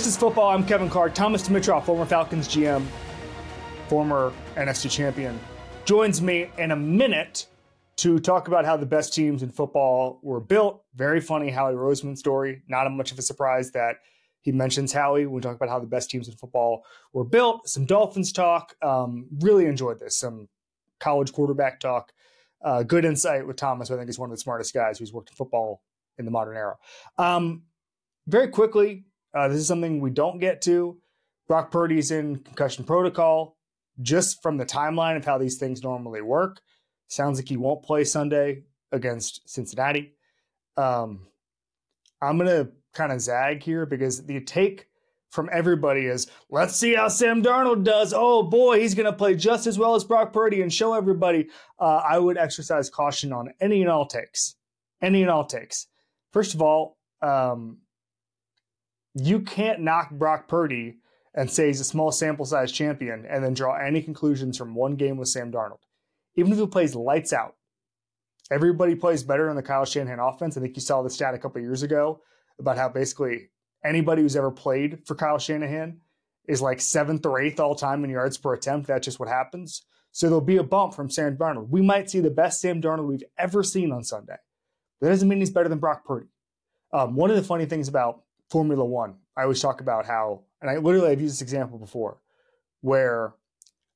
This is football. I'm Kevin Clark. Thomas Dimitroff, former Falcons GM, former NFC champion, joins me in a minute to talk about how the best teams in football were built. Very funny Howie Roseman story. Not much of a surprise that he mentions Howie when we talk about how the best teams in football were built. Some Dolphins talk. Um, really enjoyed this. Some college quarterback talk. Uh, good insight with Thomas, who I think is one of the smartest guys who's worked in football in the modern era. Um, very quickly, uh, this is something we don't get to. Brock Purdy's in concussion protocol. Just from the timeline of how these things normally work, sounds like he won't play Sunday against Cincinnati. Um, I'm gonna kind of zag here because the take from everybody is let's see how Sam Darnold does. Oh boy, he's going to play just as well as Brock Purdy and show everybody. Uh, I would exercise caution on any and all takes. Any and all takes. First of all, um, you can't knock Brock Purdy and say he's a small sample size champion and then draw any conclusions from one game with Sam Darnold. Even if he plays lights out, everybody plays better in the Kyle Shanahan offense. I think you saw the stat a couple years ago about how basically anybody who's ever played for Kyle Shanahan is like seventh or eighth all time in yards per attempt. That's just what happens. So there'll be a bump from Sam Darnold. We might see the best Sam Darnold we've ever seen on Sunday. That doesn't mean he's better than Brock Purdy. Um, one of the funny things about Formula One. I always talk about how, and I literally I've used this example before, where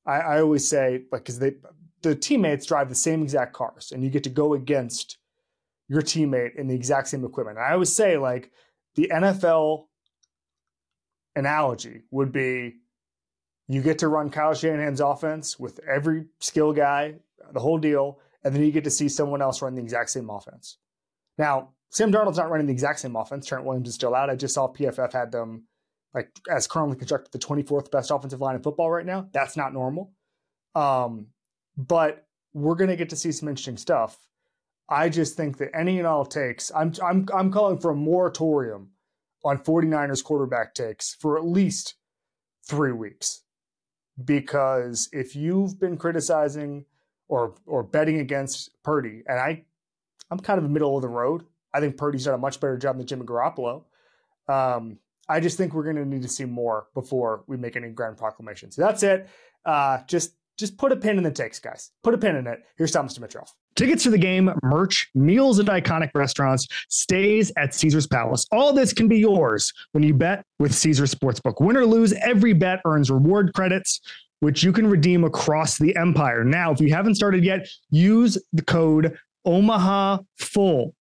I, I always say like because they the teammates drive the same exact cars, and you get to go against your teammate in the exact same equipment. And I always say like the NFL analogy would be you get to run Kyle Shanahan's offense with every skill guy, the whole deal, and then you get to see someone else run the exact same offense. Now, Sam Darnold's not running the exact same offense. Trent Williams is still out. I just saw PFF had them like as currently constructed the 24th best offensive line in football right now. That's not normal. Um, but we're gonna get to see some interesting stuff. I just think that any and all takes, I'm I'm I'm calling for a moratorium on 49ers quarterback takes for at least three weeks. Because if you've been criticizing or or betting against Purdy, and I I'm kind of middle of the road. I think Purdy's done a much better job than Jimmy Garoppolo. Um, I just think we're going to need to see more before we make any grand proclamations. So that's it. Uh, just just put a pin in the takes, guys. Put a pin in it. Here's Thomas Dimitroff. Tickets to the game, merch, meals at iconic restaurants, stays at Caesar's Palace. All this can be yours when you bet with Caesar Sportsbook. Win or lose, every bet earns reward credits, which you can redeem across the empire. Now, if you haven't started yet, use the code Omaha Full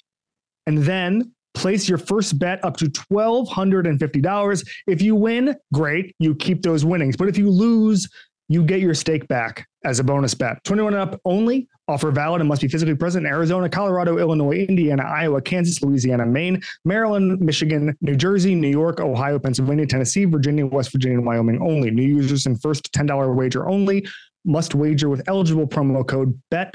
and then place your first bet up to $1,250. If you win, great, you keep those winnings. But if you lose, you get your stake back as a bonus bet. 21 and up only. Offer valid and must be physically present in Arizona, Colorado, Illinois, Indiana, Iowa, Kansas, Louisiana, Maine, Maryland, Michigan, New Jersey, New York, Ohio, Pennsylvania, Tennessee, Virginia, West Virginia, and Wyoming only. New users and first $10 wager only must wager with eligible promo code BET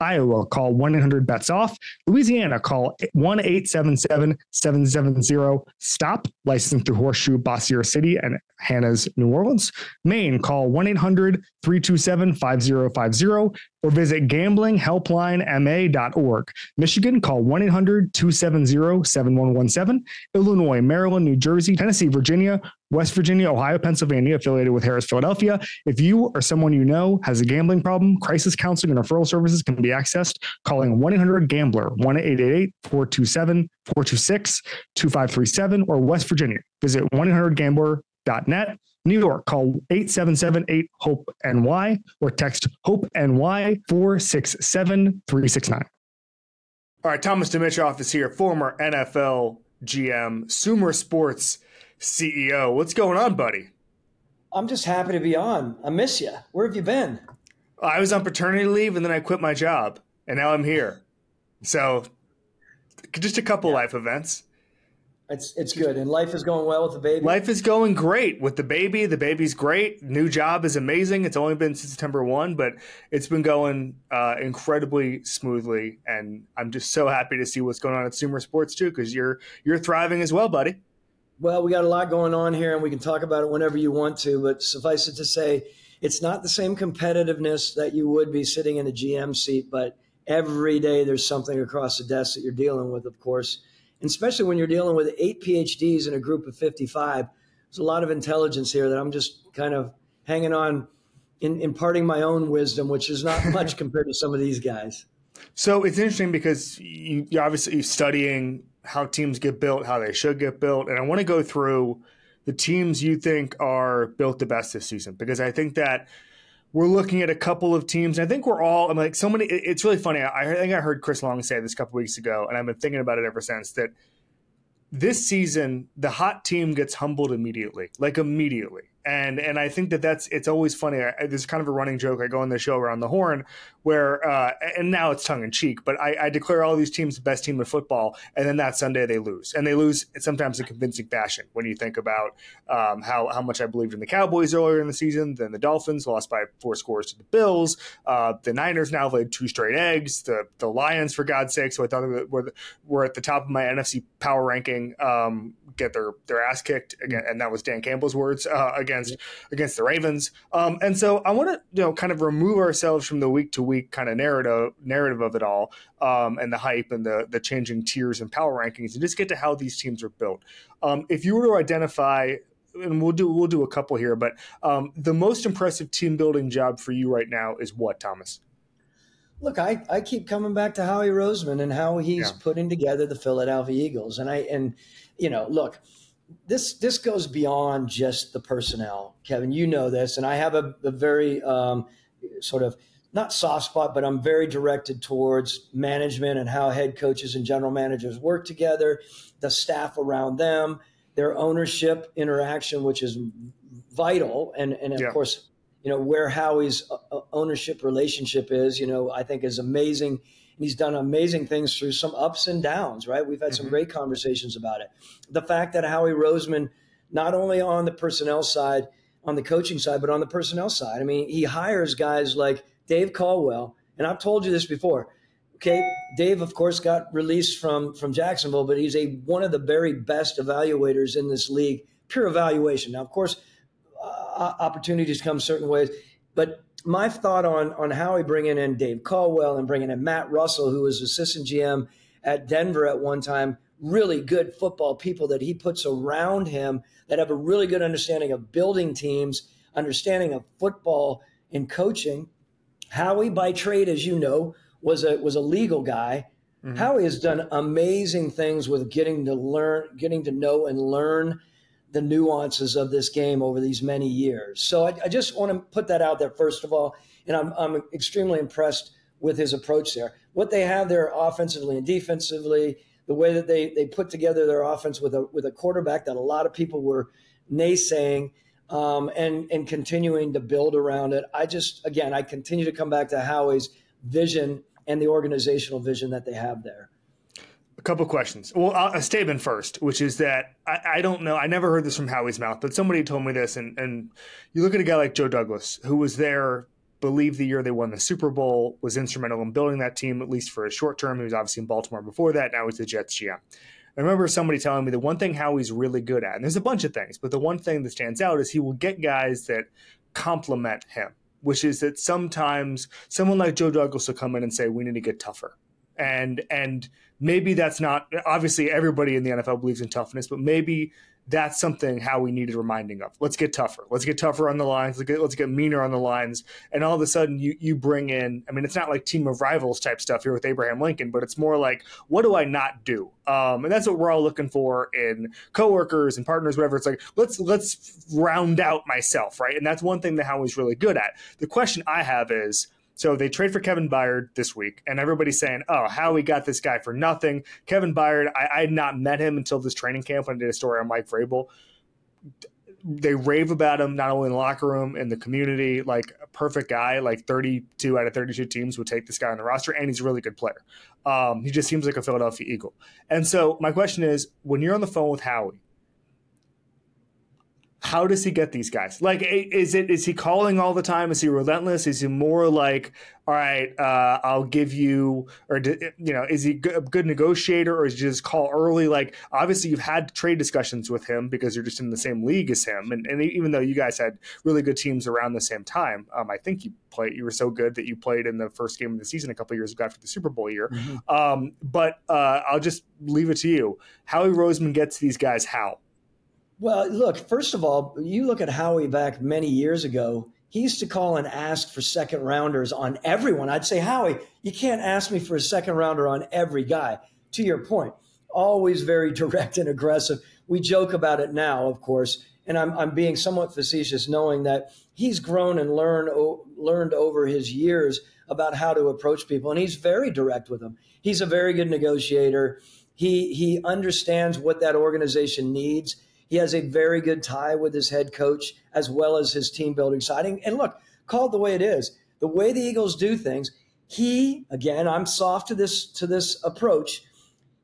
Iowa, call 1 800 bets off. Louisiana, call 1 877 770 STOP, licensed through Horseshoe, Bossier City, and Harrah's New Orleans. Maine, call 1 800 327 5050 or visit gamblinghelplinema.org. Michigan, call 1 800 270 7117. Illinois, Maryland, New Jersey, Tennessee, Virginia, West Virginia, Ohio, Pennsylvania, affiliated with Harrah's Philadelphia. If you or someone you know has a gambling problem, crisis counseling and referral services can be accessed calling 1 800 Gambler, 1 888 427 426 2537, or West Virginia. Visit 1 800 Gambler.net. New York, call 877-8 HOPE NY or text HOPE NY 467 369. All right, Thomas Dimitroff is here, former NFL GM, Sumer Sports CEO. What's going on, buddy? I'm just happy to be on. I miss you. Where have you been? I was on paternity leave and then I quit my job, and now I'm here. So, just a couple life events. It's it's good, and life is going well with the baby. Life is going great with the baby. The baby's great. New job is amazing. It's only been since September one, but it's been going uh, incredibly smoothly, and I'm just so happy to see what's going on at Sumer Sports too, because you're you're thriving as well, buddy. Well, we got a lot going on here, and we can talk about it whenever you want to. But suffice it to say, it's not the same competitiveness that you would be sitting in a GM seat, but every day there's something across the desk that you're dealing with, of course and especially when you're dealing with eight PhDs in a group of 55. There's a lot of intelligence here that I'm just kind of hanging on, in, imparting my own wisdom, which is not much compared to some of these guys. So it's interesting because you, you're obviously studying how teams get built, how they should get built, and I want to go through the teams you think are built the best this season because I think that we're looking at a couple of teams. I think we're all. I'm like so many. It's really funny. I, I think I heard Chris Long say this a couple weeks ago, and I've been thinking about it ever since. That this season, the hot team gets humbled immediately, like immediately and and I think that that's it's always funny. I, there's kind of a running joke I go on the show around the horn where uh, and now it's tongue in cheek, but I, I, declare all these teams the best team in football, and then that Sunday they lose, and they lose sometimes in convincing fashion. When you think about um, how how much I believed in the Cowboys earlier in the season, then the Dolphins lost by four scores to the Bills. Uh, the Niners now laid two straight eggs. The the Lions, for God's sake, so I thought were were at the top of my NFC power ranking, um, get their their ass kicked again, and that was Dan Campbell's words uh, against against the Ravens. Um, and so I want to you know kind of remove ourselves from the week to week kind of narrative narrative of it all um, and the hype and the the changing tiers and power rankings and just get to how these teams are built. Um, if you were to identify and we'll do we'll do a couple here, but um, the most impressive team building job for you right now is what, Thomas? Look, I, I keep coming back to Howie Roseman and how he's yeah. putting together the Philadelphia Eagles. And I and you know, look, this this goes beyond just the personnel, Kevin. You know this, and I have a, a very um, sort of not soft spot, but I'm very directed towards management and how head coaches and general managers work together, the staff around them, their ownership interaction, which is vital, and and of yeah. course, you know where Howie's uh, ownership relationship is. You know, I think is amazing he's done amazing things through some ups and downs, right? We've had mm-hmm. some great conversations about it. The fact that Howie Roseman, not only on the personnel side, on the coaching side, but on the personnel side, I mean, he hires guys like Dave Caldwell, and I've told you this before. Okay, Dave, of course, got released from from Jacksonville, but he's a one of the very best evaluators in this league. Pure evaluation. Now, of course, uh, opportunities come certain ways, but my thought on on Howie bringing in Dave Caldwell and bringing in Matt Russell, who was assistant GM at Denver at one time, really good football people that he puts around him that have a really good understanding of building teams, understanding of football and coaching. Howie, by trade, as you know, was a was a legal guy. Mm-hmm. Howie has done amazing things with getting to learn, getting to know and learn the nuances of this game over these many years. So I, I just want to put that out there first of all, and I'm, I'm extremely impressed with his approach there. What they have there offensively and defensively, the way that they they put together their offense with a with a quarterback that a lot of people were naysaying. Um, and and continuing to build around it. I just again I continue to come back to Howie's vision and the organizational vision that they have there. Couple questions. Well, a statement first, which is that I, I, don't know. I never heard this from Howie's mouth, but somebody told me this. And, and you look at a guy like Joe Douglas, who was there, believe the year they won the Super Bowl, was instrumental in building that team, at least for a short term. He was obviously in Baltimore before that. Now he's the Jets GM. I remember somebody telling me the one thing Howie's really good at, and there's a bunch of things, but the one thing that stands out is he will get guys that complement him, which is that sometimes someone like Joe Douglas will come in and say, we need to get tougher and and maybe that's not obviously everybody in the NFL believes in toughness, but maybe that's something Howie needed reminding of. Let's get tougher. Let's get tougher on the lines. Let's get, let's get meaner on the lines. And all of a sudden, you you bring in. I mean, it's not like team of rivals type stuff here with Abraham Lincoln, but it's more like, what do I not do? Um, and that's what we're all looking for in coworkers and partners, whatever. It's like let's let's round out myself, right? And that's one thing that Howie's really good at. The question I have is so they trade for Kevin Byard this week, and everybody's saying, "Oh, Howie got this guy for nothing." Kevin Byard, I, I had not met him until this training camp when I did a story on Mike Vrabel. they rave about him not only in the locker room in the community. Like a perfect guy. Like 32 out of 32 teams would take this guy on the roster, and he's a really good player. Um, he just seems like a Philadelphia Eagle. And so my question is, when you're on the phone with Howie, how does he get these guys? Like, is it is he calling all the time? Is he relentless? Is he more like, all right, uh, I'll give you, or you know, is he a good negotiator, or is he just call early? Like, obviously, you've had trade discussions with him because you're just in the same league as him, and, and even though you guys had really good teams around the same time, um, I think you played. You were so good that you played in the first game of the season a couple years ago after the Super Bowl year. Mm-hmm. Um, but uh, I'll just leave it to you. Howie Roseman gets these guys how? Well, look, first of all, you look at Howie back many years ago. He used to call and ask for second rounders on everyone. I'd say, Howie, you can't ask me for a second rounder on every guy. To your point, always very direct and aggressive. We joke about it now, of course, and I'm, I'm being somewhat facetious knowing that he's grown and learned, learned over his years about how to approach people, and he's very direct with them. He's a very good negotiator. He, he understands what that organization needs he has a very good tie with his head coach as well as his team building side. And look, called the way it is, the way the Eagles do things, he again, I'm soft to this to this approach.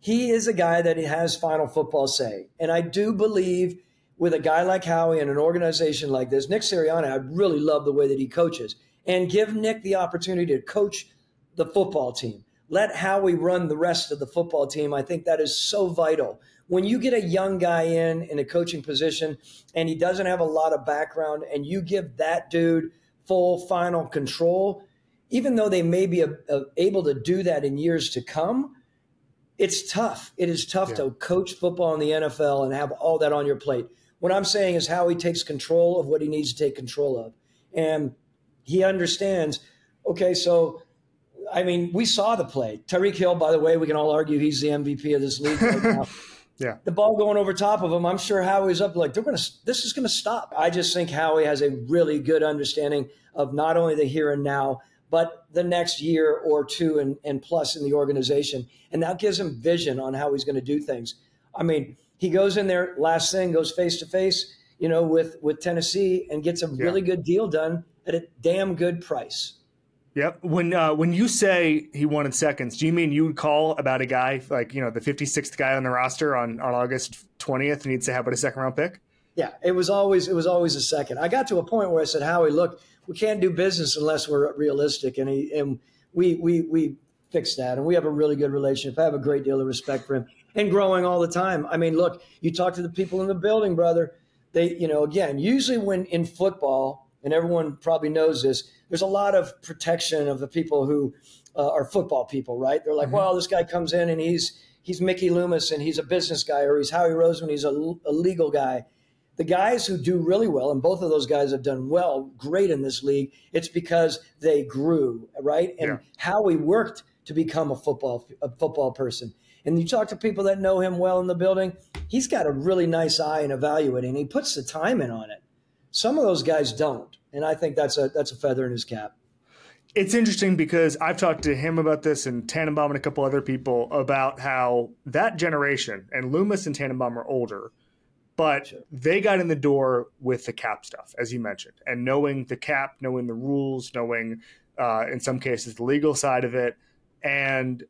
He is a guy that has final football say. And I do believe with a guy like Howie and an organization like this, Nick Sirianni, I really love the way that he coaches. And give Nick the opportunity to coach the football team. Let Howie run the rest of the football team. I think that is so vital when you get a young guy in in a coaching position and he doesn't have a lot of background and you give that dude full final control even though they may be a, a, able to do that in years to come it's tough it is tough yeah. to coach football in the nfl and have all that on your plate what i'm saying is Howie takes control of what he needs to take control of and he understands okay so I mean, we saw the play. Tyreek Hill, by the way, we can all argue he's the MVP of this league right now. Yeah. The ball going over top of him, I'm sure Howie's up like they're going to this is going to stop. I just think Howie has a really good understanding of not only the here and now, but the next year or two and, and plus in the organization. And that gives him vision on how he's going to do things. I mean, he goes in there, last thing, goes face to face, you know, with with Tennessee and gets a yeah. really good deal done at a damn good price. Yep. When uh, when you say he wanted seconds, do you mean you would call about a guy like you know the 56th guy on the roster on, on August 20th and he'd say how about a second round pick? Yeah, it was always it was always a second. I got to a point where I said, Howie, look, we can't do business unless we're realistic, and he and we we we fixed that, and we have a really good relationship. I have a great deal of respect for him, and growing all the time. I mean, look, you talk to the people in the building, brother. They, you know, again, usually when in football, and everyone probably knows this there's a lot of protection of the people who uh, are football people, right? They're like, mm-hmm. well, this guy comes in and he's he's Mickey Loomis and he's a business guy, or he's Howie Roseman, he's a, a legal guy. The guys who do really well, and both of those guys have done well, great in this league. It's because they grew, right? And yeah. Howie worked to become a football a football person. And you talk to people that know him well in the building, he's got a really nice eye in evaluating. He puts the time in on it. Some of those guys don't and I think that's a that's a feather in his cap. It's interesting because I've talked to him about this and Tannenbaum and a couple other people about how that generation and Loomis and Tannenbaum are older, but sure. they got in the door with the cap stuff, as you mentioned, and knowing the cap, knowing the rules, knowing uh, in some cases the legal side of it, and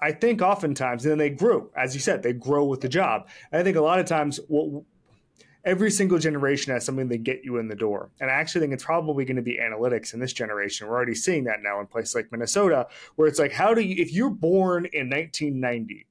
I think oftentimes, and then they grew, as you said, they grow with the job. And I think a lot of times, what every single generation has something that get you in the door. And I actually think it's probably going to be analytics in this generation. We're already seeing that now in places like Minnesota, where it's like, how do you, if you're born in 1990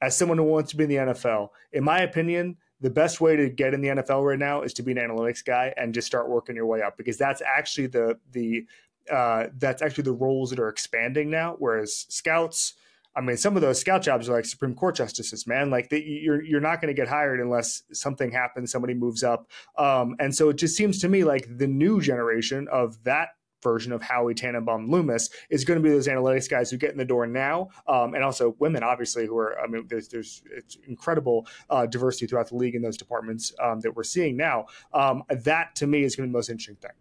as someone who wants to be in the NFL, in my opinion, the best way to get in the NFL right now is to be an analytics guy and just start working your way up because that's actually the the uh, that's actually the roles that are expanding now. Whereas scouts, I mean, some of those scout jobs are like Supreme Court justices, man. Like you're you're not going to get hired unless something happens, somebody moves up, um, and so it just seems to me like the new generation of that version of Howie Tannenbaum Loomis is going to be those analytics guys who get in the door now, um, and also women, obviously, who are. I mean, there's there's incredible uh, diversity throughout the league in those departments um, that we're seeing now. Um, that to me is going to be the most interesting thing.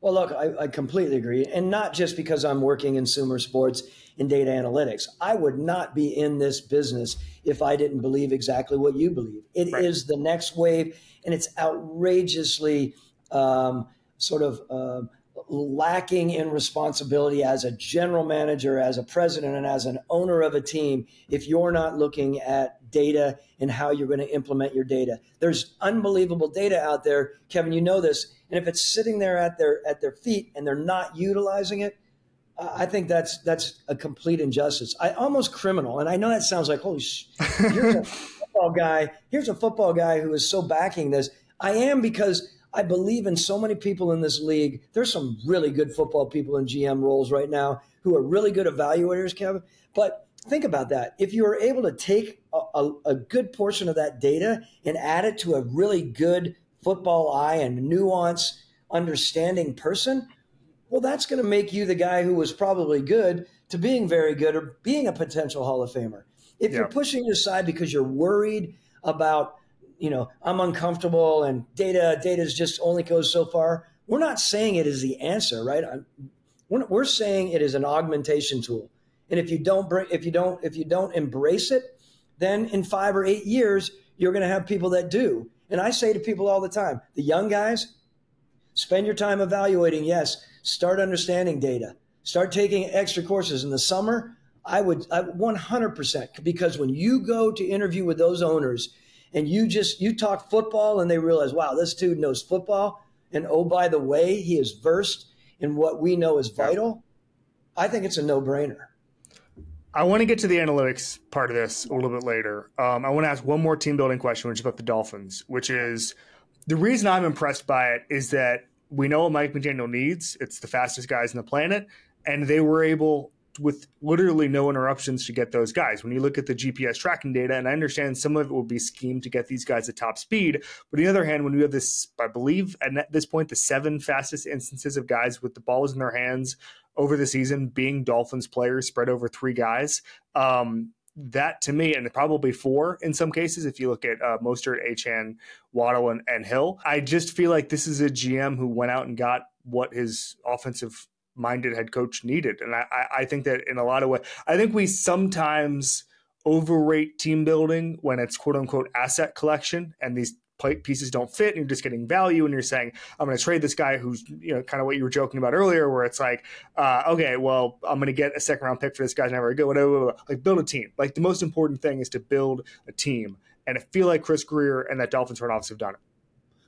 Well, look, I, I, completely agree. And not just because I'm working in consumer sports and data analytics. I would not be in this business if I didn't believe exactly what you believe. It right. is the next wave. and it's outrageously um, sort of uh, lacking in responsibility as a general manager, as a president, and as an owner of a team if you're not looking at data and how you're going to implement your data. There's unbelievable data out there, Kevin. You know this, and if it's sitting there at their at their feet and they're not utilizing it, I think that's that's a complete injustice. I almost criminal, and I know that sounds like holy. Sh- here's a football guy. Here's a football guy who is so backing this. I am because I believe in so many people in this league. There's some really good football people in GM roles right now who are really good evaluators, Kevin. But think about that. If you are able to take a, a, a, good portion of that data and add it to a really good football eye and nuance understanding person, well, that's going to make you the guy who was probably good to being very good or being a potential Hall of Famer. If yeah. you're pushing it aside because you're worried about you know, I'm uncomfortable and data data is just only goes so far. We're not saying it is the answer, right? We're, we're saying it is an augmentation tool. And if you don't bring, if you don't, if you don't embrace it, then in five or eight years, you're going to have people that do. And I say to people all the time, the young guys, spend your time evaluating. Yes, start understanding data. Start taking extra courses in the summer. I would I, 100% because when you go to interview with those owners and you just you talk football and they realize, wow, this dude knows football, and oh by the way, he is versed in what we know is vital. I think it's a no brainer. I want to get to the analytics part of this a little bit later. Um, I want to ask one more team building question, which is about the Dolphins, which is the reason I'm impressed by it is that we know what Mike McDaniel needs. It's the fastest guys on the planet, and they were able with literally no interruptions to get those guys. When you look at the GPS tracking data, and I understand some of it will be schemed to get these guys at top speed, but on the other hand, when you have this, I believe at this point, the seven fastest instances of guys with the balls in their hands over the season being Dolphins players spread over three guys. Um, that to me, and probably four in some cases, if you look at uh, Mostert, Achane, Waddle, and, and Hill, I just feel like this is a GM who went out and got what his offensive minded head coach needed. And I, I think that in a lot of ways, I think we sometimes overrate team building when it's quote unquote asset collection and these pieces don't fit and you're just getting value and you're saying i'm going to trade this guy who's you know kind of what you were joking about earlier where it's like uh, okay well i'm going to get a second round pick for this guy's never good whatever. Like build a team. Like the most important thing is to build a team. And i feel like chris grier and that dolphins front office have done it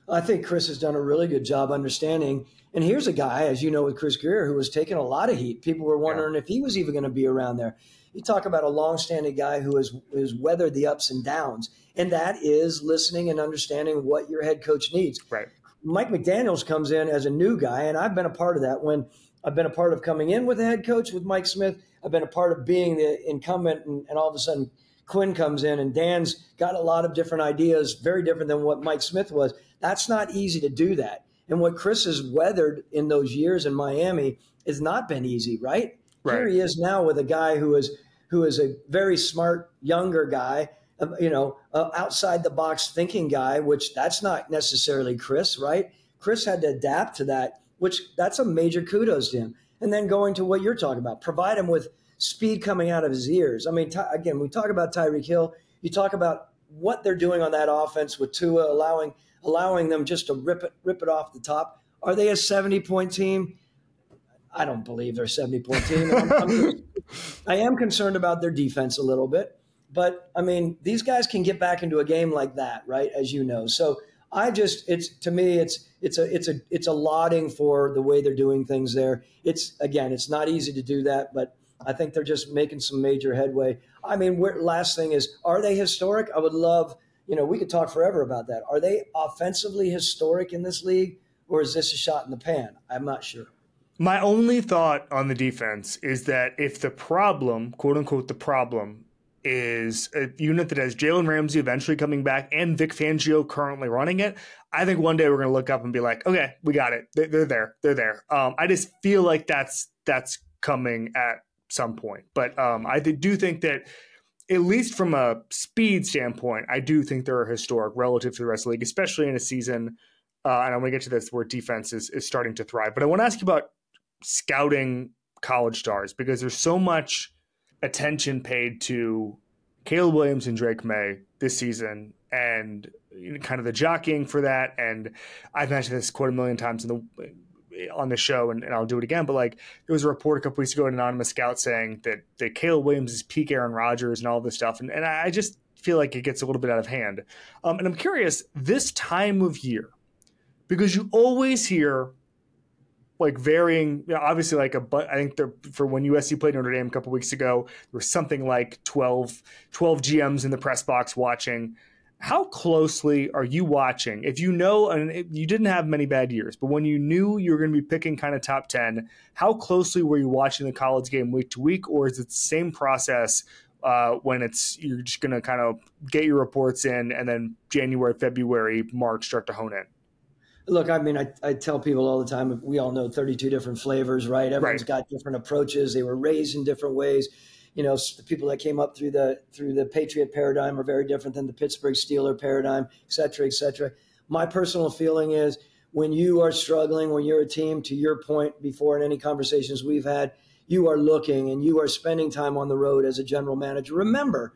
I think Chris has done a really good job understanding. And here's a guy, as you know, with Chris Grier, who was taking a lot of heat. People were wondering yeah. if he was even going to be around there. You talk about a long-standing guy who has, has weathered the ups and downs, and that is listening and understanding what your head coach needs. Right. Mike McDaniel's comes in as a new guy, and I've been a part of that. When I've been a part of coming in with a head coach with Mike Smith, I've been a part of being the incumbent, and, and all of a sudden Quinn comes in, and Dan's got a lot of different ideas, very different than what Mike Smith was. That's not easy to do that. And what Chris has weathered in those years in Miami has not been easy, right? right. Here he is now with a guy who is who is a very smart younger guy, uh, you know, uh, outside the box thinking guy, which that's not necessarily Chris, right? Chris had to adapt to that, which that's a major kudos to him. And then going to what you're talking about, provide him with speed coming out of his ears. I mean, t- again, we talk about Tyreek Hill. You talk about what they're doing on that offense with Tua allowing allowing them just to rip it rip it off the top. Are they a 70 point team? I don't believe they're a 70 point team. I'm, I'm, I am concerned about their defense a little bit, but I mean, these guys can get back into a game like that, right? As you know. So I just it's to me it's it's a it's a it's a lauding for the way they're doing things there. It's again, it's not easy to do that, but I think they're just making some major headway. I mean, last thing is, are they historic? I would love you know, we could talk forever about that. Are they offensively historic in this league, or is this a shot in the pan? I'm not sure. My only thought on the defense is that if the problem, quote unquote, the problem is a unit that has Jalen Ramsey eventually coming back and Vic Fangio currently running it, I think one day we're going to look up and be like, okay, we got it. They're, they're there. They're there. Um, I just feel like that's that's coming at some point. But um, I do think that at least from a speed standpoint, I do think they're historic relative to the rest of the league, especially in a season. Uh, and I'm going to get to this where defense is, is starting to thrive. But I want to ask you about scouting college stars because there's so much attention paid to Caleb Williams and Drake Maye this season, and kind of the jockeying for that. And I've mentioned this quite a million times in the on the show, and, and, I'll do it again. But like, there was a report a couple weeks ago, an anonymous scout saying that that Caleb Williams is peak Aaron Rodgers and all this stuff, and and I just feel like it gets a little bit out of hand. Um, and I'm curious this time of year because you always hear like varying you know, obviously like a but i think for when usc played notre dame a couple weeks ago there was something like 12 12 gms in the press box watching how closely are you watching if you know and you didn't have many bad years but when you knew you were going to be picking kind of top 10 how closely were you watching the college game week to week or is it the same process uh, when it's you're just going to kind of get your reports in and then january february march start to hone in Look, I mean, I, I tell people all the time, we all know 32 different flavors, right? Everyone's right. got different approaches. They were raised in different ways. You know, the people that came up through the through the Patriot paradigm are very different than the Pittsburgh Steeler paradigm, et cetera, et cetera. My personal feeling is when you are struggling, when you're a team, to your point before in any conversations we've had, you are looking and you are spending time on the road as a general manager. Remember,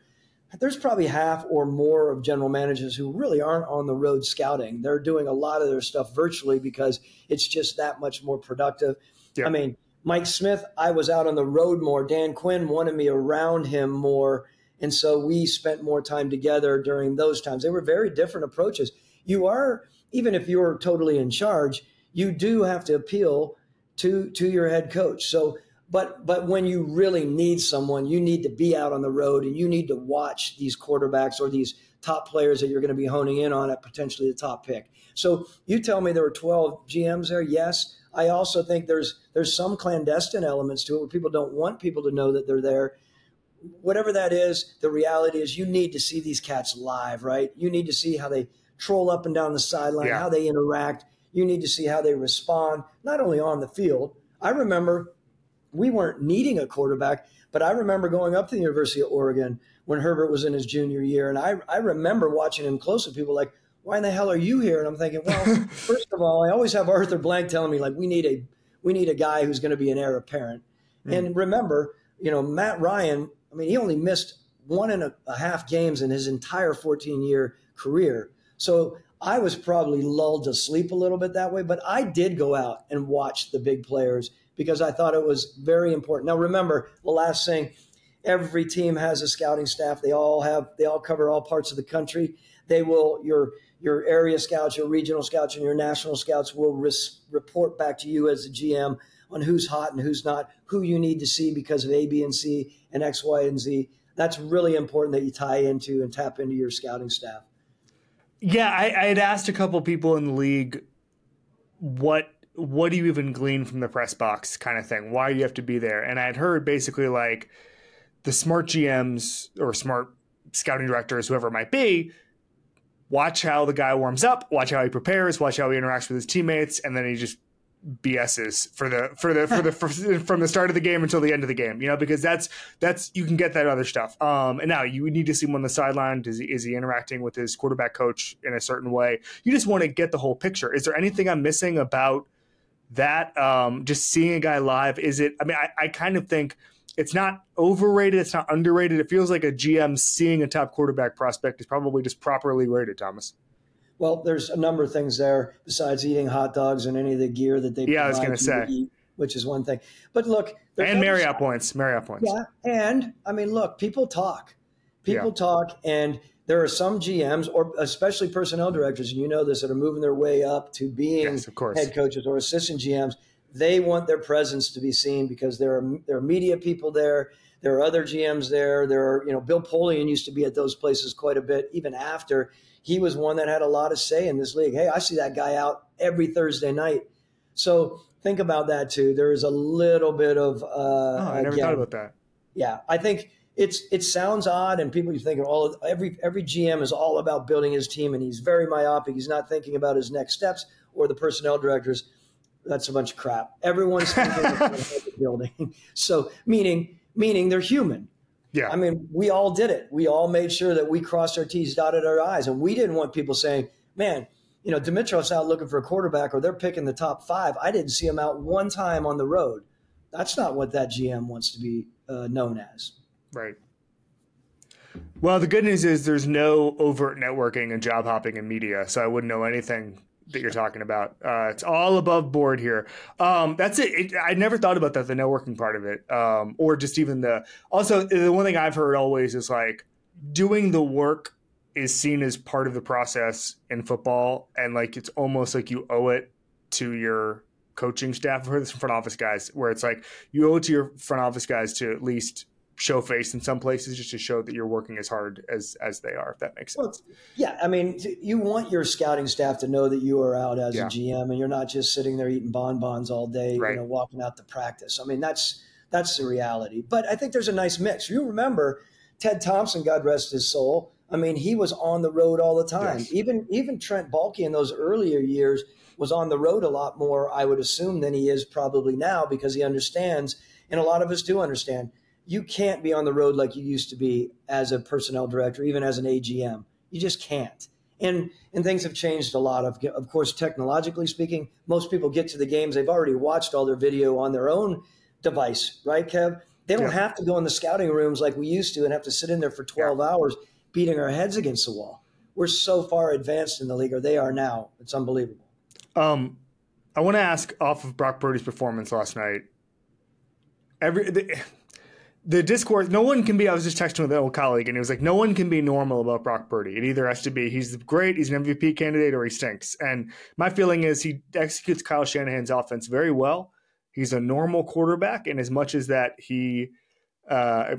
there's probably half or more of general managers who really aren't on the road scouting. They're doing a lot of their stuff virtually because it's just that much more productive. Yeah. I mean, Mike Smith, I was out on the road more. Dan Quinn wanted me around him more. And so we spent more time together during those times. They were very different approaches. You are, even if you're totally in charge, you do have to appeal to to your head coach. So but but when you really need someone, you need to be out on the road and you need to watch these quarterbacks or these top players that you're going to be honing in on at potentially the top pick. So you tell me there were 12 GMs there. Yes, I also think there's there's some clandestine elements to it where people don't want people to know that they're there. Whatever that is, the reality is you need to see these cats live, right? You need to see how they troll up and down the sideline, yeah. how they interact. You need to see how they respond, not only on the field. I remember we weren't needing a quarterback, but I remember going up to the University of Oregon when Herbert was in his junior year, and I I remember watching him close closely. People like, why in the hell are you here? And I'm thinking, well, first of all, I always have Arthur Blank telling me like we need a we need a guy who's going to be an heir apparent. Mm. And remember, you know, Matt Ryan. I mean, he only missed one and a, a half games in his entire 14 year career. So I was probably lulled to sleep a little bit that way, but I did go out and watch the big players because I thought it was very important. Now, remember the last thing every team has a scouting staff. They all have, they all cover all parts of the country. They will, your, your area scouts, your regional scouts, and your national scouts will res- report back to you as the GM on who's hot and who's not, who you need to see because of A, B, and C, and X, Y, and Z. That's really important that you tie into and tap into your scouting staff. Yeah, I, I had asked a couple people in the league what what do you even glean from the press box kind of thing? Why do you have to be there? And I'd heard basically like the smart GMs or smart scouting directors, whoever it might be, watch how the guy warms up, watch how he prepares, watch how he interacts with his teammates, and then he just BSs for the for the for the for, from the start of the game until the end of the game. You know, because that's that's you can get that other stuff. Um, and now you need to see him on the sideline. Is he, is he interacting with his quarterback coach in a certain way? You just want to get the whole picture. Is there anything I'm missing about? That um, just seeing a guy live is it i mean I, I, kind of think it's not overrated it's not underrated. It feels like a gm seeing a top quarterback prospect is probably just properly rated thomas. Well there's a number of things there besides eating hot dogs and any of the gear that they yeah i was going to say. eat, which is one thing. But look and marriott points marriott points. Yeah and i mean look people talk. People yeah. talk and there are some GMs, or especially personnel directors, and you know this, that are moving their way up to being yes, head coaches or assistant GMs. They want their presence to be seen because there are there are media people there. There are other GMs there. There are, you know, Bill Polian used to be at those places quite a bit, even after he was one that had a lot of say in this league. Hey, I see that guy out every Thursday night. So think about that too. There is a little bit of. Uh, oh, I never again, thought about that. Yeah, I think it's it sounds odd, and people are thinking all every every GM is all about building his team, and he's very myopic. He's not thinking about his next steps or the personnel directors. That's a bunch of crap. Everyone's thinking about building. So meaning meaning they're human. Yeah. I mean, we all did it. We all made sure that we crossed our T's, dotted our I's, and we didn't want people saying, "Man, you know, Dimitroff's out looking for a quarterback, or they're picking the top five. I didn't see him out one time on the road." That's not what that GM wants to be uh, known as. Right. Well, the good news is there's no overt networking and job hopping in media, so I wouldn't know anything that you're talking about. Uh, it's all above board here. Um, that's it. it. I never thought about that, the networking part of it, um, or just even the. Also, the one thing I've heard always is like doing the work is seen as part of the process in football, and like it's almost like you owe it to your coaching staff. I've heard this from front office guys, where it's like you owe it to your front office guys to at least show face in some places just to show that you're working as hard as as they are if that makes sense well, yeah i mean you want your scouting staff to know that you are out as yeah. a gm and you're not just sitting there eating bonbons all day right. you know walking out to practice i mean that's that's the reality but i think there's a nice mix you remember ted thompson god rest his soul i mean he was on the road all the time yes. even even trent baalke in those earlier years was on the road a lot more i would assume than he is probably now because he understands and a lot of us do understand you can't be on the road like you used to be as a personnel director, even as an AGM. You just can't. And and things have changed a lot. Of of course, technologically speaking, most people get to the games. They've already watched all their video on their own device, right, Kev? They don't yeah. have to go in the scouting rooms like we used to and have to sit in there for 12 yeah. hours beating our heads against the wall. We're so far advanced in the league, or they are now. It's unbelievable. Um, I want to ask off of Brock Purdy's performance last night. Every the, the discourse, no one can be. I was just texting with an old colleague, and he was like, "No one can be normal about Brock Purdy. It either has to be he's great, he's an MVP candidate, or he stinks." And my feeling is he executes Kyle Shanahan's offense very well. He's a normal quarterback, and as much as that, he uh,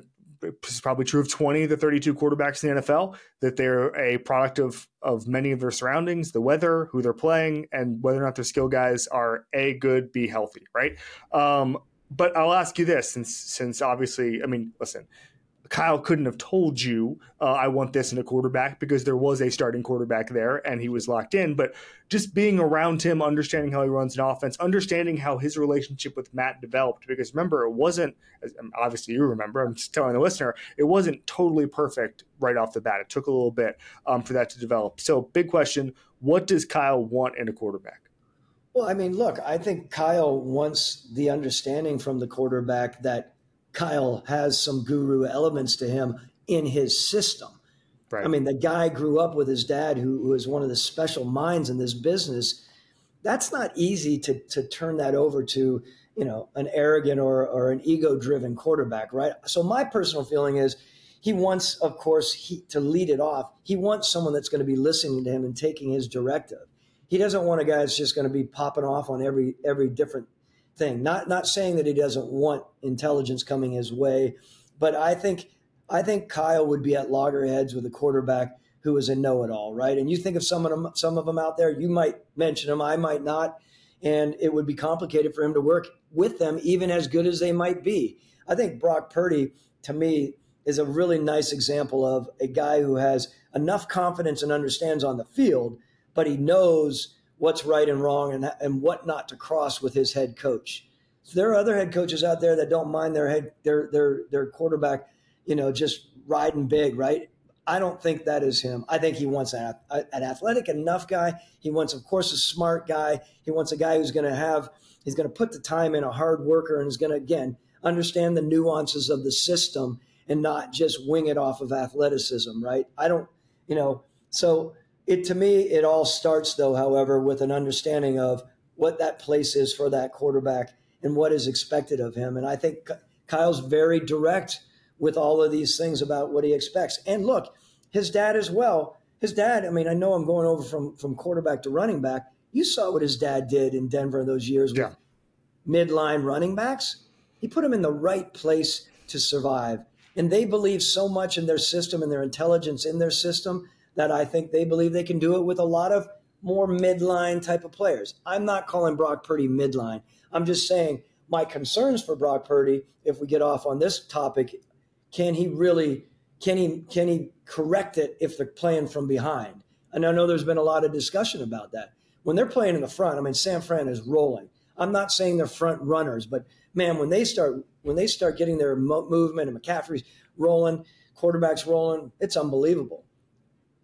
is probably true of twenty of the thirty-two quarterbacks in the NFL. That they're a product of of many of their surroundings, the weather, who they're playing, and whether or not their skill guys are a good, b healthy. Right. Um, but I'll ask you this, since since obviously, I mean, listen, Kyle couldn't have told you uh, I want this in a quarterback because there was a starting quarterback there and he was locked in. But just being around him, understanding how he runs an offense, understanding how his relationship with Matt developed. Because remember, it wasn't um, obviously you remember. I'm just telling the listener, it wasn't totally perfect right off the bat. It took a little bit um, for that to develop. So, big question: What does Kyle want in a quarterback? Well, I mean, look, I think Kyle wants the understanding from the quarterback that Kyle has some guru elements to him in his system. Right. I mean, the guy grew up with his dad, who, who is one of the special minds in this business. That's not easy to to turn that over to you know an arrogant or or an ego driven quarterback, right? So my personal feeling is he wants, of course, he, to lead it off. He wants someone that's going to be listening to him and taking his directive he doesn't want a guy that's just going to be popping off on every every different thing. Not not saying that he doesn't want intelligence coming his way, but I think I think Kyle would be at loggerheads with a quarterback who is a know-it-all, right? And you think of some of them, some of them out there, you might mention them, I might not, and it would be complicated for him to work with them, even as good as they might be. I think Brock Purdy, to me, is a really nice example of a guy who has enough confidence and understands on the field but he knows what's right and wrong and, and what not to cross with his head coach. So there are other head coaches out there that don't mind their head their their their quarterback, you know, just riding big, right? I don't think that is him. I think he wants an, an athletic enough guy. He wants, of course, a smart guy. He wants a guy who's going to have, he's going to put the time in, a hard worker, and is going to, again, understand the nuances of the system and not just wing it off of athleticism, right? I don't, you know, so it to me, it all starts though, however, with an understanding of what that place is for that quarterback and what is expected of him. And I think Kyle's very direct with all of these things about what he expects. And look, his dad as well. His dad, I mean, I know I'm going over from from quarterback to running back. You saw what his dad did in Denver in those years yeah. with midline running backs. He put him in the right place to survive. And they believe so much in their system and their intelligence in their system that I think they believe they can do it with a lot of more midline type of players. I'm not calling Brock Purdy midline. I'm just saying my concerns for Brock Purdy, if we get off on this topic, can he really can he can he correct it if they're playing from behind? And I know there's been a lot of discussion about that. When they're playing in the front, I mean San Fran is rolling. I'm not saying they're front runners, but man, when they start when they start getting their mo- movement and McCaffrey's rolling, quarterbacks rolling, it's unbelievable.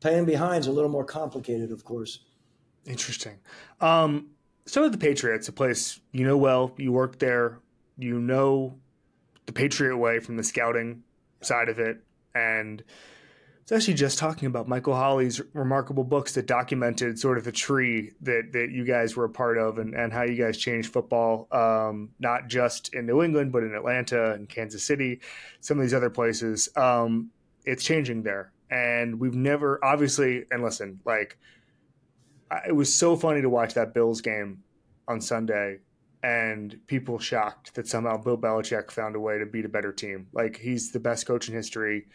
Playing behind is a little more complicated, of course. Interesting. Um, so the Patriots, a place you know well. You work there. You know the Patriot way from the scouting side of it, and It's actually just talking about Michael Holley's remarkable books that documented sort of the tree that, that you guys were a part of and, and how you guys changed football, um, not just in New England, but in Atlanta and Kansas City, some of these other places. Um, it's changing there. And we've never, obviously, and listen, like, it was so funny to watch that Bills game on Sunday and people shocked that somehow Bill Belichick found a way to beat a better team. Like, he's the best coach in history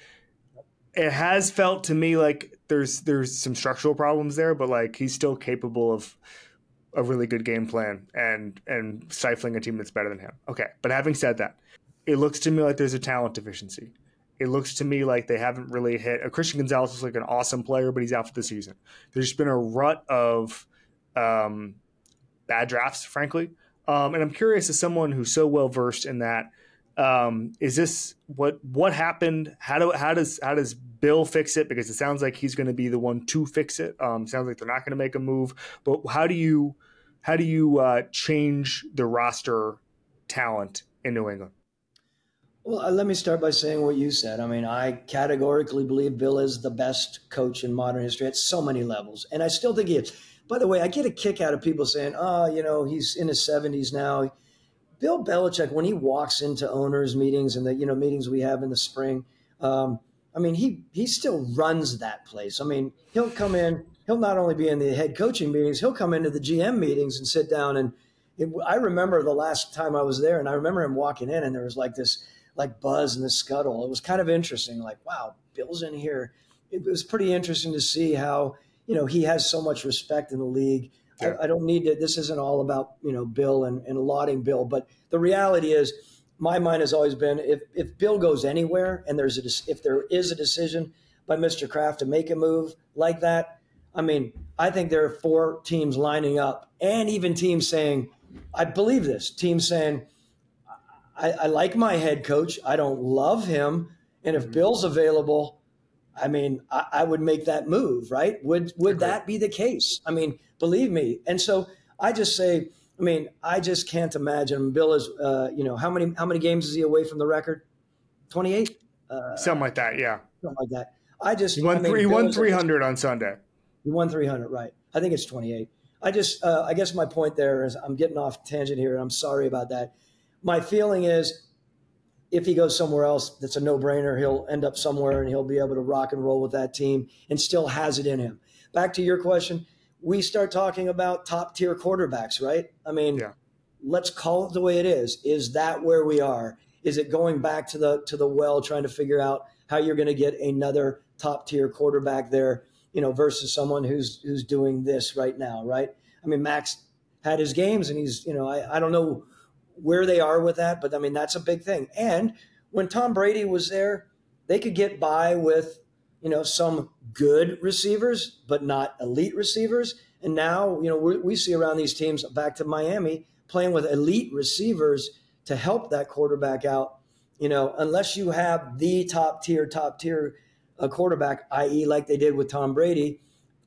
it has felt to me like there's there's some structural problems there, but like he's still capable of a really good game plan and and stifling a team that's better than him. Okay, but having said that, it looks to me like there's a talent deficiency. It looks to me like they haven't really hit. A Christian Gonzalez is like an awesome player, but he's out for the season. There's been a rut of um, bad drafts, frankly. Um, and I'm curious, as someone who's so well versed in that, um, is this what what happened? How do how does how does Bill fix it? Because it sounds like he's going to be the one to fix it. Um, sounds like they're not going to make a move. But how do you how do you uh, change the roster talent in New England? Well, uh, let me start by saying what you said. I mean, I categorically believe Bill is the best coach in modern history at so many levels, and I still think he is. By the way, I get a kick out of people saying, "Oh, you know, he's in his 70s now." Bill Belichick, when he walks into owners' meetings and the you know meetings we have in the spring, um, I mean, he he still runs that place. I mean, he'll come in. He'll not only be in the head coaching meetings, he'll come into the GM meetings and sit down. And it, I remember the last time I was there, and I remember him walking in, and there was like this like buzz and the scuttle. It was kind of interesting. Like, wow, Bill's in here. It was pretty interesting to see how you know he has so much respect in the league. I, I, don't need to. This isn't all about you know Bill and, and lauding Bill, but the reality is, my mind has always been if if Bill goes anywhere and there's a if there is a decision by Mr. Kraft to make a move like that, I mean, I think there are four teams lining up, and even teams saying, I believe this. Teams saying, I, I like my head coach. I don't love him, and if mm-hmm. Bill's available. I mean, I, I, would make that move, right? Would would that be the case? I mean, believe me. And so I just say, I mean, I just can't imagine. Bill is, uh, you know, how many how many games is he away from the record? Twenty eight. Uh, something like that. Yeah. Something like that. I just he won I mean. He won three hundred on Sunday. He won three hundred. Right. I think it's twenty eight. I just, uh, I guess my point there is, I'm getting off tangent here, and I'm sorry about that. My feeling is, if he goes somewhere else, that's a no brainer. He'll end up somewhere, and he'll be able to rock and roll with that team, and still has it in him. Back to your question we start talking about top tier quarterbacks, right? I mean, yeah. let's call it the way it is. Is that where we are? Is it going back to the to the well, trying to figure out how you're going to get another top tier quarterback there, you know, versus someone who's who's doing this right now, right? I mean, Mac's had his games, and he's, you know, I, I don't know where they are with that, but I mean that's a big thing. And when Tom Brady was there, they could get by with you know, some good receivers, but not elite receivers. And now, you know, we see around these teams back to Miami playing with elite receivers to help that quarterback out. You know, unless you have the top tier, top tier uh, quarterback, i.e., like they did with Tom Brady,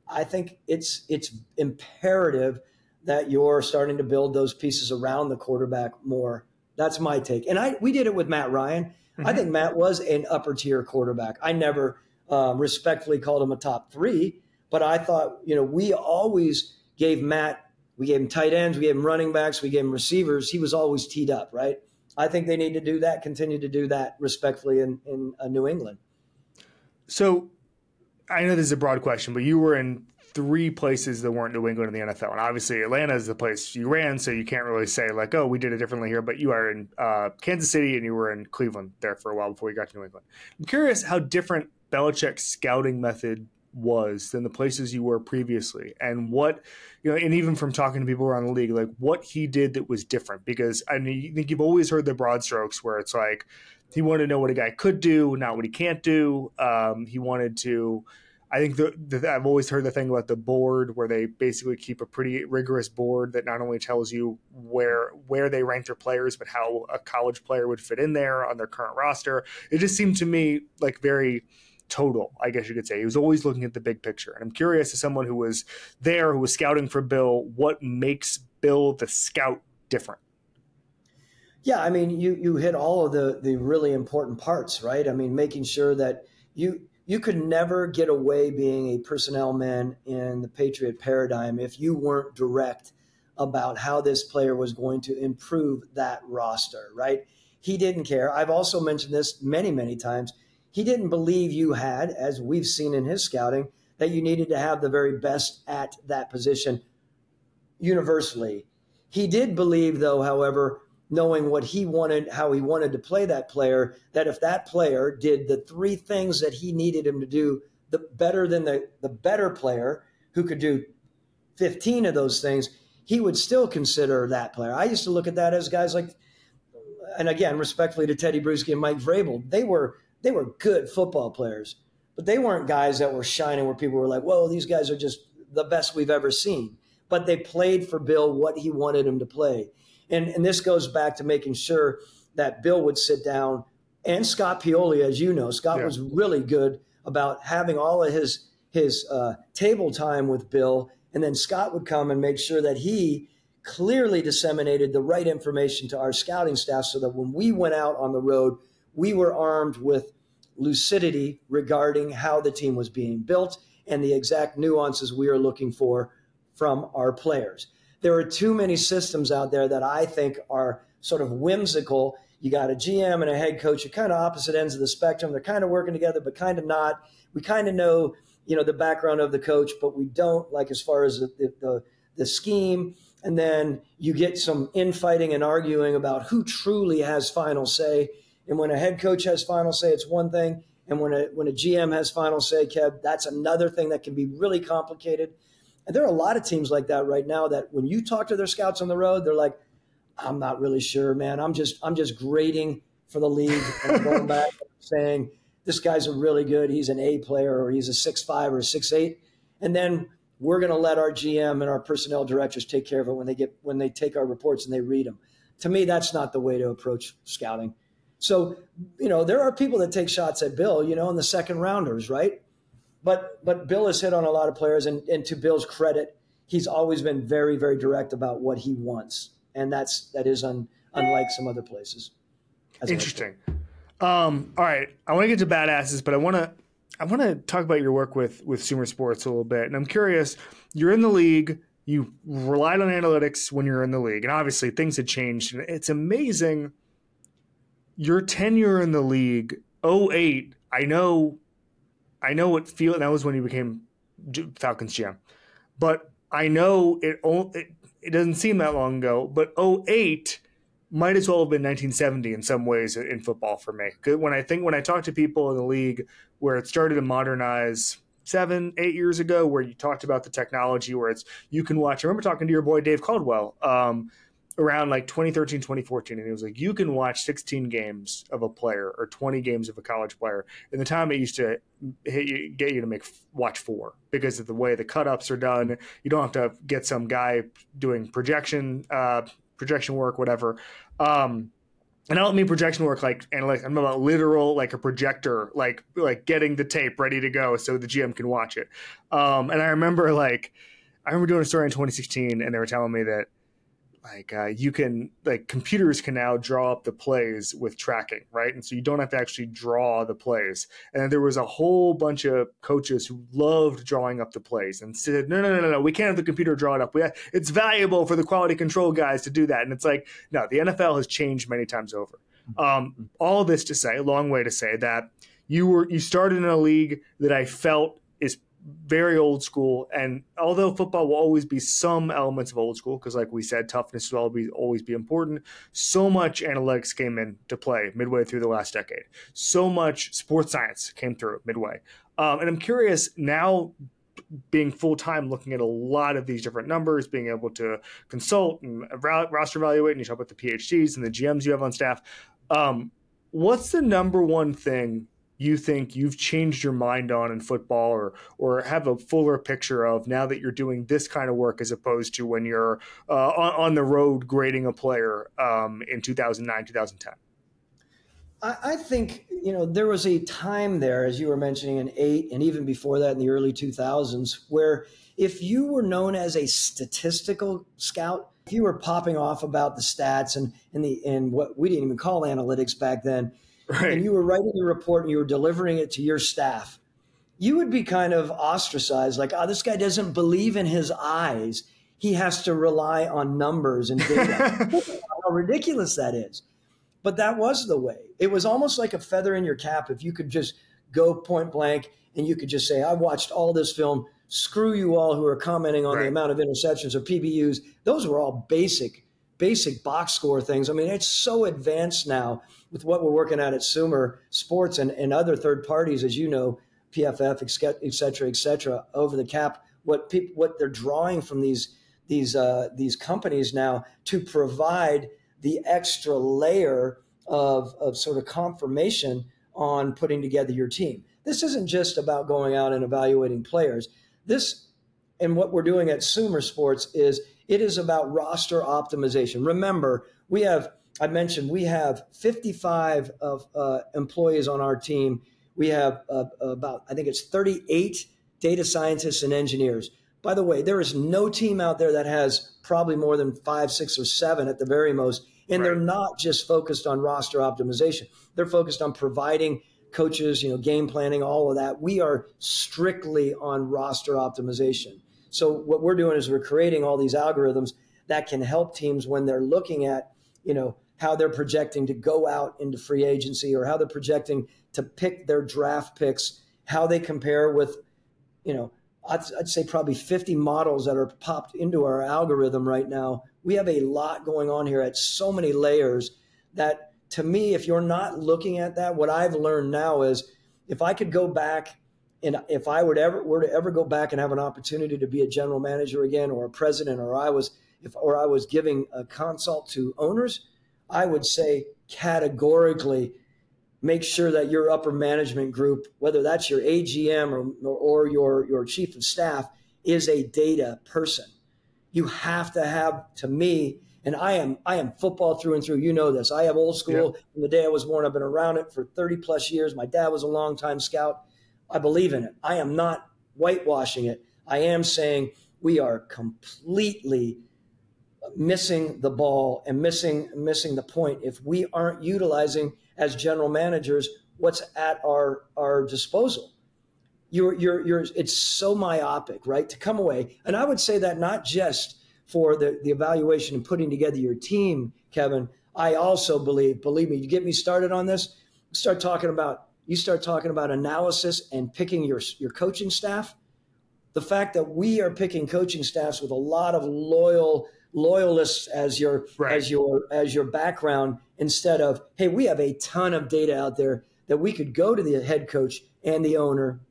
I think it's it's imperative that you're starting to build those pieces around the quarterback more. That's my take. And I we did it with Matt Ryan. Mm-hmm. I think Matt was an upper tier quarterback. I never um, respectfully called him a top three. But I thought, you know, we always gave Matt, we gave him tight ends, we gave him running backs, we gave him receivers. He was always teed up, right? I think they need to do that, continue to do that respectfully in, in uh, New England. So I know this is a broad question, but you were in three places that weren't New England in the NFL. And obviously, Atlanta is the place you ran, so you can't really say, like, oh, we did it differently here. But you are in uh, Kansas City and you were in Cleveland there for a while before you got to New England. I'm curious how different Belichick's scouting method was than the places you were previously and what you know and even from talking to people around the league like what he did that was different because i mean I think you've always heard the broad strokes where it's like he wanted to know what a guy could do not what he can't do um, he wanted to i think the, the, i've always heard the thing about the board where they basically keep a pretty rigorous board that not only tells you where where they rank their players but how a college player would fit in there on their current roster it just seemed to me like very total, I guess you could say. He was always looking at the big picture. And I'm curious as someone who was there, who was scouting for Bill, what makes Bill the scout different? Yeah, I mean, you you hit all of the the really important parts, right? I mean, making sure that you you could never get away being a personnel man in the Patriot paradigm if you weren't direct about how this player was going to improve that roster, right? He didn't care. I've also mentioned this many, many times. He didn't believe you had, as we've seen in his scouting, that you needed to have the very best at that position universally. He did believe, though, however, knowing what he wanted, how he wanted to play that player, that if that player did the three things that he needed him to do, the better than the, the better player who could do 15 of those things, he would still consider that player. I used to look at that as guys like, and again, respectfully to Teddy Bruschi and Mike Vrabel, they were they were good football players, but they weren't guys that were shining where people were like, "Whoa, these guys are just the best we've ever seen." But they played for Bill what he wanted him to play, and and this goes back to making sure that Bill would sit down and Scott Pioli, as you know, Scott yeah. was really good about having all of his his uh, table time with Bill and then Scott would come and make sure that he clearly disseminated the right information to our scouting staff so that when we went out on the road, we were armed with lucidity regarding how the team was being built and the exact nuances we are looking for from our players. There are too many systems out there that I think are sort of whimsical. You got a GM and a head coach, you're kind of opposite ends of the spectrum. They're kind of working together, but kind of not. We kind of know you know the background of the coach, but we don't like as far as the, the, the scheme. And then you get some infighting and arguing about who truly has final say. And when a head coach has final say, it's one thing. And when a when a GM has final say, Kev, that's another thing that can be really complicated. And there are a lot of teams like that right now that when you talk to their scouts on the road, they're like, I'm not really sure, man. I'm just I'm just grading for the league and going back and saying this guy's a really good, he's an A player or he's a six five or a six eight. And then we're going to let our GM and our personnel directors take care of it when they get when they take our reports and they read them. To me, that's not the way to approach scouting. So, you know, there are people that take shots at Bill, you know, in the second rounders, right? But but Bill has hit on a lot of players, and, and to Bill's credit, he's always been very, very direct about what he wants. And that's that is un, unlike some other places. Interesting. Um, all right, I want to get to badasses, but I want to I want to talk about your work with with Sumer Sports a little bit. And I'm curious, you're in the league, you relied on analytics when you're in the league, and obviously things had changed. And it's amazing your tenure in the league. 08, I know, I know what feel. That was when you became Falcons GM, but I know it. It, it doesn't seem that long ago, but 08 might as well have been 1970 in some ways in football for me. When I think when I talk to people in the league where it started to modernize seven, eight years ago, where you talked about the technology, where it's you can watch. I remember talking to your boy Dave Caldwell um, around like 2013, 2014, and he was like, you can watch 16 games of a player or 20 games of a college player. In the time it used to you, get you to make watch four because of the way the cut ups are done. You don't have to get some guy doing projection. Uh, projection work, whatever. Um, and I don't mean projection work like analytics. I'm about literal, like a projector, like like getting the tape ready to go so the GM can watch it. Um, and I remember like I remember doing a story in 2016, and they were telling me that like uh, you can like computers can now draw up the plays with tracking right? And so you don't have to actually draw the plays. And there was a whole bunch of coaches who loved drawing up the plays and said no no no no no we can't have the computer draw it up. We have, it's valuable for the quality control guys to do that. And it's like no the nfl has changed many times over. Um, all this to say a long way to say that you were you started in a league that i felt is very old school. And although football will always be some elements of old school, because like we said, toughness will always be, always be important, so much analytics came into play midway through the last decade. So much sports science came through midway. Um, and I'm curious now being full time looking at a lot of these different numbers, being able to consult and roster evaluate, and you talk about the PhDs and the GMs you have on staff. Um, what's the number one thing you think you've changed your mind on in football or or have a fuller picture of now that you're doing this kind of work as opposed to when you're uh, on, on, the road grading a player um, in 2009 2010 I, think you know there was a time there as you were mentioning in eight and even before that in the early 2000s where if you were known as a statistical scout if you were popping off about the stats and and the and what we didn't even call analytics back then Right. And you were writing the report and you were delivering it to your staff. you would be kind of ostracized, like, oh, this guy doesn't believe in his eyes. He has to rely on numbers and data. How ridiculous that is. But that was the way. It was almost like a feather in your cap if you could just go point blank and you could just say, I watched all this film. Screw you all who are commenting on right. the amount of interceptions or PBUs. Those were all basic, basic box score things. I mean, it's so advanced now with what we're working at at Sumer Sports and, and other third parties, as you know, PFF, et cetera, et cetera, over the cap. What people, what they're drawing from these these uh, these companies now to provide the extra layer of of sort of confirmation on putting together your team. This isn't just about going out and evaluating players. This and what we're doing at Sumer Sports is it is about roster optimization. Remember, we have I mentioned we have 55 of uh, employees on our team we have uh, about, I think it's 38 data scientists and engineers. By the way, there is no team out there that has probably more than five, six, or seven at the very most. And right. they're not just focused on roster optimization. They're focused on providing coaches, you know, game planning, all of that. We are strictly on roster optimization. So what we're doing is we're creating all these algorithms that can help teams when they're looking at, you know, how they're projecting to go out into free agency or how they're projecting to pick their draft picks, how they compare with, you know, I'd, I'd, say probably 50 models that are popped into our algorithm right now. We have a lot going on here at so many layers that to me, if you're not looking at that, what I've learned now is if I could go back and if I would ever were to ever go back and have an opportunity to be a general manager again or a president or I was if or I was giving a consult to owners, I would say categorically make sure that your upper management group, whether that's your AGM or, or your, your chief of staff, is a data person. You have to have, to me, and I am I am football through and through. You know this. I have old school. From the day I was born, I've been around it for 30 plus years. My dad was a longtime scout. I believe in it. I am not whitewashing it. I am saying we are completely missing the ball and missing missing the point if we aren't utilizing as general managers what's at our our disposal. You're you're you're it's so myopic, right? To come away, and I would say that not just for the the evaluation and putting together your team, Kevin. I also believe, believe me, you get me started on this. Start talking about you start talking about analysis and picking your your coaching staff. The fact that we are picking coaching staffs with a lot of loyal loyalists as your right. as your as your background instead of hey we have a ton of data out there that we could go to the head coach and the owner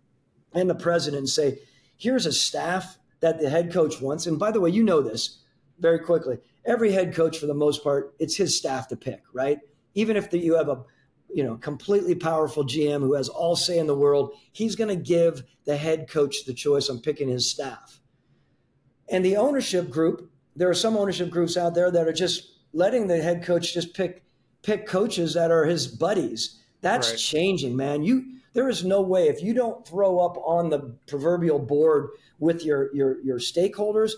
and the president and say here's a staff that the head coach wants and by the way you know this very quickly every head coach for the most part it's his staff to pick right even if the, you have a you know completely powerful gm who has all say in the world he's going to give the head coach the choice on picking his staff and the ownership group there are some ownership groups out there that are just letting the head coach just pick pick coaches that are his buddies. That's right. changing, man. You there is no way if you don't throw up on the proverbial board with your your your stakeholders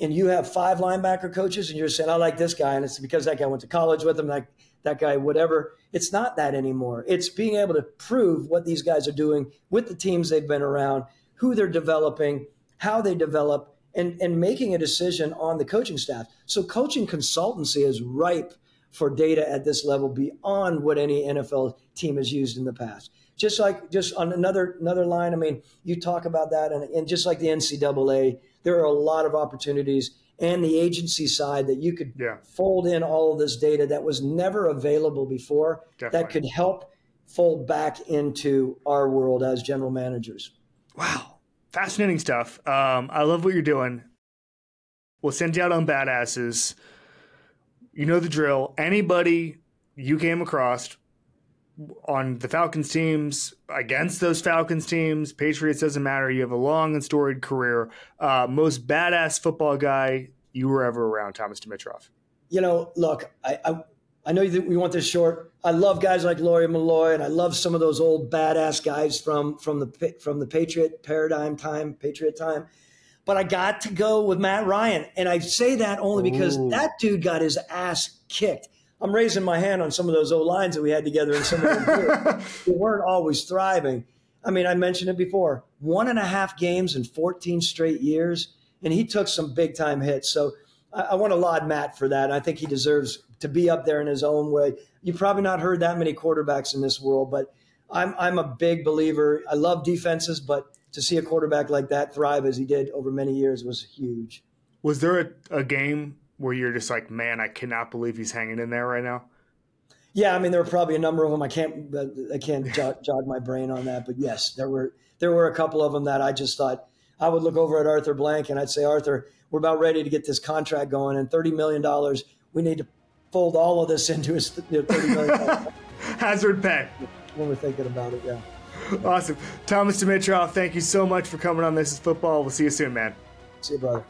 and you have five linebacker coaches and you're saying I like this guy and it's because that guy went to college with him like that guy whatever. It's not that anymore. It's being able to prove what these guys are doing with the teams they've been around, who they're developing, how they develop and, and making a decision on the coaching staff. So coaching consultancy is ripe for data at this level beyond what any NFL team has used in the past. Just like just on another another line, I mean, you talk about that, and, and just like the NCAA, there are a lot of opportunities and the agency side that you could yeah. fold in all of this data that was never available before Definitely. that could help fold back into our world as general managers. Wow fascinating stuff. Um, I love what you're doing. We'll send you out on badasses. You know the drill. Anybody you came across on the Falcons teams, against those Falcons teams, Patriots doesn't matter. You have a long and storied career. Uh, most badass football guy you were ever around, Thomas Dimitroff. You know, look, I, I I know that we want this short. I love guys like Lawyer Milloy, and I love some of those old badass guys from from the from the Patriot paradigm time, Patriot time. But I got to go with Matt Ryan, and I say that only because Ooh. that dude got his ass kicked. I'm raising my hand on some of those old lines that we had together, and some of them we weren't always thriving. I mean, I mentioned it before one and a half games in 14 straight years, and he took some big time hits. So I, I want to laud Matt for that. I think he deserves to be up there in his own way. You've probably not heard that many quarterbacks in this world, but I'm, I'm a big believer. I love defenses, but to see a quarterback like that thrive as he did over many years was huge. Was there a, a game where you're just like, man, I cannot believe he's hanging in there right now? Yeah, I mean, there were probably a number of them. I can't, uh, I can't jog, jog, my brain on that, but yes, there were there were a couple of them that I just thought I would look over at Arthur Blank and I'd say, Arthur, we're about ready to get this contract going, and thirty million dollars, we need to fold all of this into his thirty million. Hazard pay. When we're thinking about it, yeah. Awesome, Thomas Dimitroff, thank you so much for coming on This Is Football. We'll see you soon, man. See you, brother.